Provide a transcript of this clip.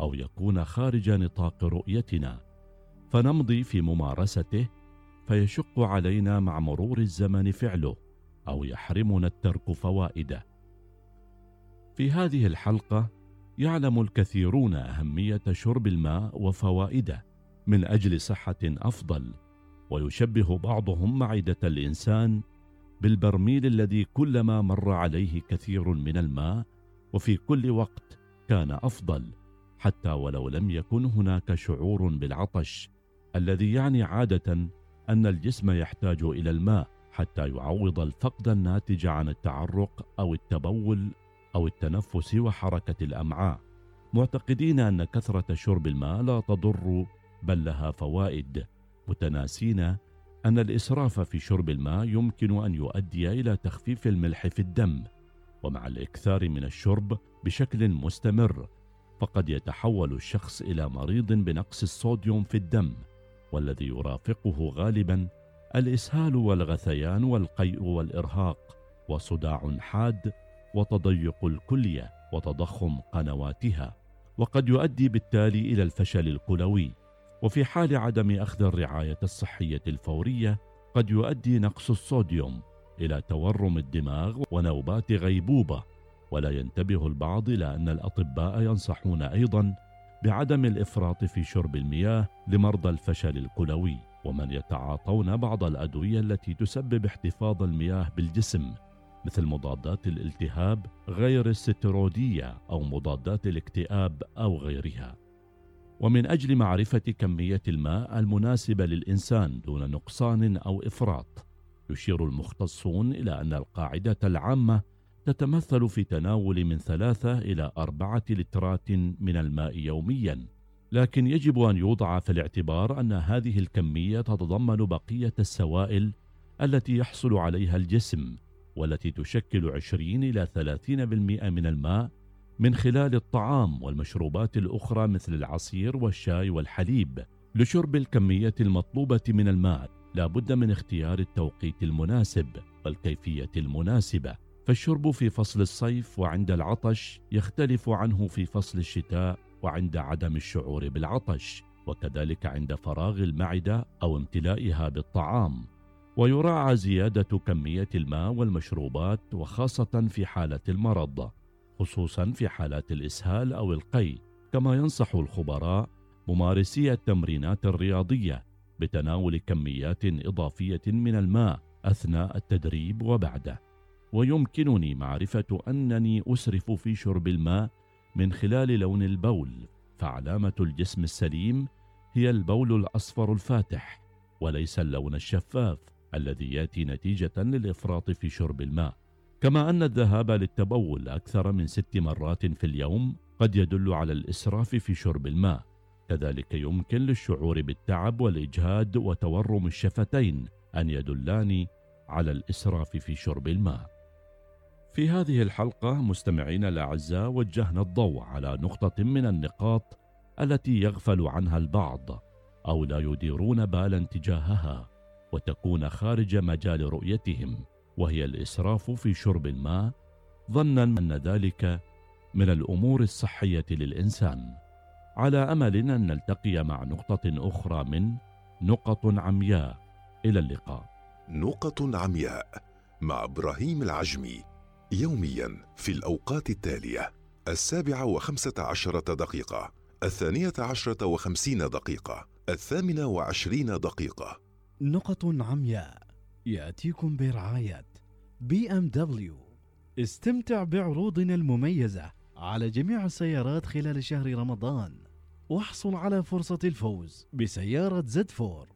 أو يكون خارج نطاق رؤيتنا. فنمضي في ممارسته فيشق علينا مع مرور الزمن فعله أو يحرمنا الترك فوائده. في هذه الحلقة يعلم الكثيرون أهمية شرب الماء وفوائده من أجل صحة أفضل ويشبه بعضهم معدة الإنسان بالبرميل الذي كلما مر عليه كثير من الماء وفي كل وقت كان أفضل. حتى ولو لم يكن هناك شعور بالعطش الذي يعني عادة أن الجسم يحتاج إلى الماء حتى يعوض الفقد الناتج عن التعرق أو التبول أو التنفس وحركة الأمعاء. معتقدين أن كثرة شرب الماء لا تضر بل لها فوائد. متناسين أن الإسراف في شرب الماء يمكن أن يؤدي إلى تخفيف الملح في الدم ومع الإكثار من الشرب بشكل مستمر فقد يتحول الشخص إلى مريض بنقص الصوديوم في الدم والذي يرافقه غالبا الإسهال والغثيان والقيء والإرهاق وصداع حاد وتضيق الكلية وتضخم قنواتها وقد يؤدي بالتالي إلى الفشل الكلوي. وفي حال عدم أخذ الرعاية الصحية الفورية قد يؤدي نقص الصوديوم إلى تورم الدماغ ونوبات غيبوبة. ولا ينتبه البعض إلى أن الأطباء ينصحون أيضا بعدم الإفراط في شرب المياه لمرضى الفشل الكلوي ومن يتعاطون بعض الأدوية التي تسبب احتفاظ المياه بالجسم مثل مضادات الالتهاب غير الستيرويديه أو مضادات الاكتئاب أو غيرها. ومن أجل معرفة كمية الماء المناسبة للإنسان دون نقصان أو إفراط يشير المختصون إلى أن القاعدة العامة تتمثل في تناول من ثلاثة إلى أربعة لترات من الماء يوميا. لكن يجب أن يوضع في الاعتبار أن هذه الكمية تتضمن بقية السوائل التي يحصل عليها الجسم والتي تشكل 20 إلى 30% من الماء من خلال الطعام والمشروبات الأخرى مثل العصير والشاي والحليب لشرب الكمية المطلوبة من الماء. لا بد من اختيار التوقيت المناسب والكيفية المناسبة. فالشرب في فصل الصيف وعند العطش يختلف عنه في فصل الشتاء وعند عدم الشعور بالعطش وكذلك عند فراغ المعدة أو امتلائها بالطعام. ويراعى زيادة كمية الماء والمشروبات وخاصة في حالة المرض خصوصا في حالات الإسهال أو القي. كما ينصح الخبراء ممارسي التمرينات الرياضية بتناول كميات إضافية من الماء أثناء التدريب وبعده. ويمكنني معرفة أنني أسرف في شرب الماء من خلال لون البول فعلامة الجسم السليم هي البول الأصفر الفاتح وليس اللون الشفاف الذي يأتي نتيجة للإفراط في شرب الماء. كما أن الذهاب للتبول أكثر من ست مرات في اليوم قد يدل على الإسراف في شرب الماء. كذلك يمكن للشعور بالتعب والإجهاد وتورم الشفتين أن يدلان على الإسراف في شرب الماء. في هذه الحلقة مستمعينا الأعزاء وجهنا الضوء على نقطة من النقاط التي يغفل عنها البعض أو لا يديرون بالا تجاهها وتكون خارج مجال رؤيتهم وهي الإسراف في شرب الماء. ظنا أن ذلك من الأمور الصحية للإنسان. على أمل أن نلتقي مع نقطة أخرى من نقط عمياء. إلى اللقاء. نقط عمياء مع إبراهيم العجمي. يوميا في الأوقات التالية السابعة وخمسة عشرة دقيقة الثانية عشرة وخمسين دقيقة الثامنة وعشرين دقيقة. نقط عمياء يأتيكم برعاية BMW. استمتع بعروضنا المميزة على جميع السيارات خلال شهر رمضان واحصل على فرصة الفوز بسيارة Z4.